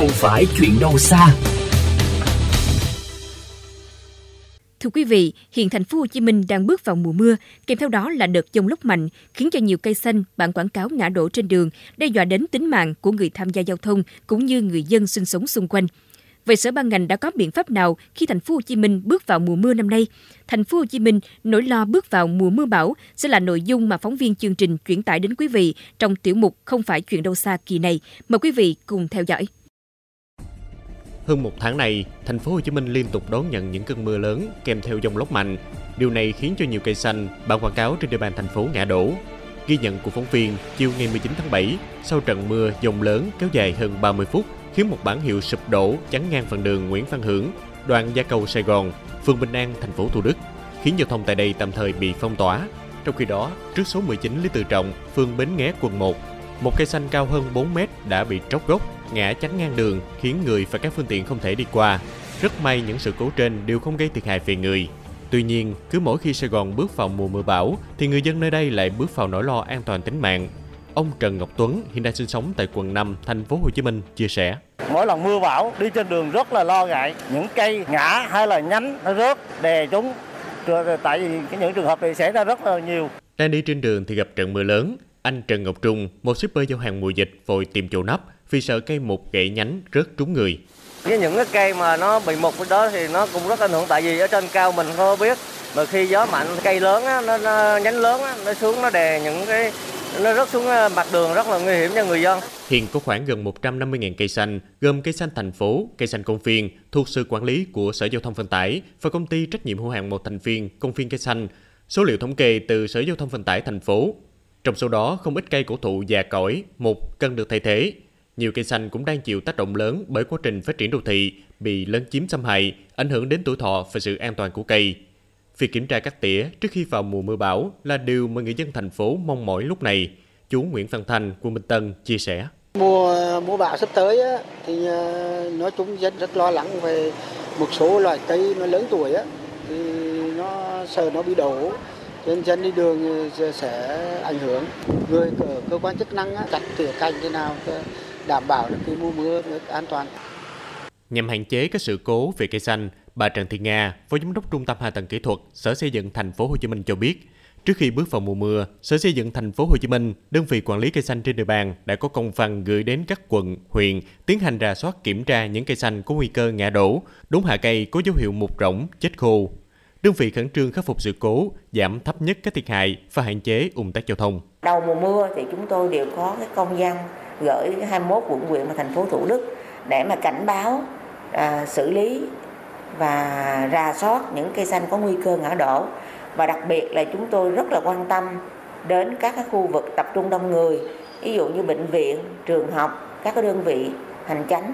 không phải chuyện đâu xa. Thưa quý vị, hiện thành phố Hồ Chí Minh đang bước vào mùa mưa, kèm theo đó là đợt dông lốc mạnh, khiến cho nhiều cây xanh, bản quảng cáo ngã đổ trên đường, đe dọa đến tính mạng của người tham gia giao thông cũng như người dân sinh sống xung quanh. Vậy sở ban ngành đã có biện pháp nào khi thành phố Hồ Chí Minh bước vào mùa mưa năm nay? Thành phố Hồ Chí Minh nỗi lo bước vào mùa mưa bão sẽ là nội dung mà phóng viên chương trình chuyển tải đến quý vị trong tiểu mục Không phải chuyện đâu xa kỳ này. Mời quý vị cùng theo dõi. Hơn một tháng này, thành phố Hồ Chí Minh liên tục đón nhận những cơn mưa lớn kèm theo dông lốc mạnh. Điều này khiến cho nhiều cây xanh, bản quảng cáo trên địa bàn thành phố ngã đổ. Ghi nhận của phóng viên, chiều ngày 19 tháng 7, sau trận mưa dông lớn kéo dài hơn 30 phút, khiến một bản hiệu sụp đổ chắn ngang phần đường Nguyễn Văn Hưởng, đoạn Gia Cầu Sài Gòn, phường Bình An, thành phố Thủ Đức, khiến giao thông tại đây tạm thời bị phong tỏa. Trong khi đó, trước số 19 Lý Tự Trọng, phường Bến Nghé, quận 1, một cây xanh cao hơn 4 mét đã bị tróc gốc, ngã chắn ngang đường, khiến người và các phương tiện không thể đi qua. Rất may những sự cố trên đều không gây thiệt hại về người. Tuy nhiên, cứ mỗi khi Sài Gòn bước vào mùa mưa bão, thì người dân nơi đây lại bước vào nỗi lo an toàn tính mạng. Ông Trần Ngọc Tuấn hiện đang sinh sống tại quận 5, thành phố Hồ Chí Minh chia sẻ. Mỗi lần mưa bão đi trên đường rất là lo ngại, những cây ngã hay là nhánh nó rớt đè chúng. Tại vì những trường hợp này xảy ra rất là nhiều. Đang đi trên đường thì gặp trận mưa lớn, anh Trần Ngọc Trung, một shipper giao hàng mùa dịch vội tìm chỗ nấp vì sợ cây mục gãy nhánh rớt trúng người. Với những cái cây mà nó bị mục đó thì nó cũng rất ảnh hưởng tại vì ở trên cao mình không biết mà khi gió mạnh cây lớn á, nó, nó nhánh lớn á, nó xuống nó đè những cái nó rớt xuống ờ, mặt đường rất là nguy hiểm cho người dân. Hiện có khoảng gần 150.000 cây xanh, gồm cây xanh thành phố, cây xanh công viên, thuộc sự quản lý của Sở Giao thông Vận tải và công ty trách nhiệm hữu hạn một thành viên công viên cây xanh. Số liệu thống kê từ Sở Giao thông Vận tải thành phố trong số đó, không ít cây cổ thụ già cỗi, một cần được thay thế. Nhiều cây xanh cũng đang chịu tác động lớn bởi quá trình phát triển đô thị, bị lấn chiếm xâm hại, ảnh hưởng đến tuổi thọ và sự an toàn của cây. Việc kiểm tra cắt tỉa trước khi vào mùa mưa bão là điều mà người dân thành phố mong mỏi lúc này. Chú Nguyễn Văn Thành, quận Minh Tân chia sẻ. Mùa mùa bão sắp tới á, thì à, nói chung dân rất lo lắng về một số loại cây nó lớn tuổi á, thì nó sợ nó bị đổ nhân dân đi đường sẽ ảnh hưởng. Người ở cơ quan chức năng chặt tỉa cành thế nào đảm bảo được cái mùa mưa được an toàn. Nhằm hạn chế các sự cố về cây xanh bà Trần Thị Nga phó giám đốc trung tâm hạ tầng kỹ thuật sở xây dựng thành phố Hồ Chí Minh cho biết Trước khi bước vào mùa mưa, Sở Xây dựng thành phố Hồ Chí Minh, đơn vị quản lý cây xanh trên địa bàn đã có công văn gửi đến các quận, huyện tiến hành rà soát kiểm tra những cây xanh có nguy cơ ngã đổ, đốn hạ cây có dấu hiệu mục rỗng, chết khô, đơn vị khẩn trương khắc phục sự cố, giảm thấp nhất các thiệt hại và hạn chế ủng tắc giao thông. Đầu mùa mưa thì chúng tôi đều có cái công văn gửi 21 quận huyện và thành phố Thủ Đức để mà cảnh báo à, xử lý và rà soát những cây xanh có nguy cơ ngã đổ và đặc biệt là chúng tôi rất là quan tâm đến các cái khu vực tập trung đông người ví dụ như bệnh viện trường học các cái đơn vị hành chánh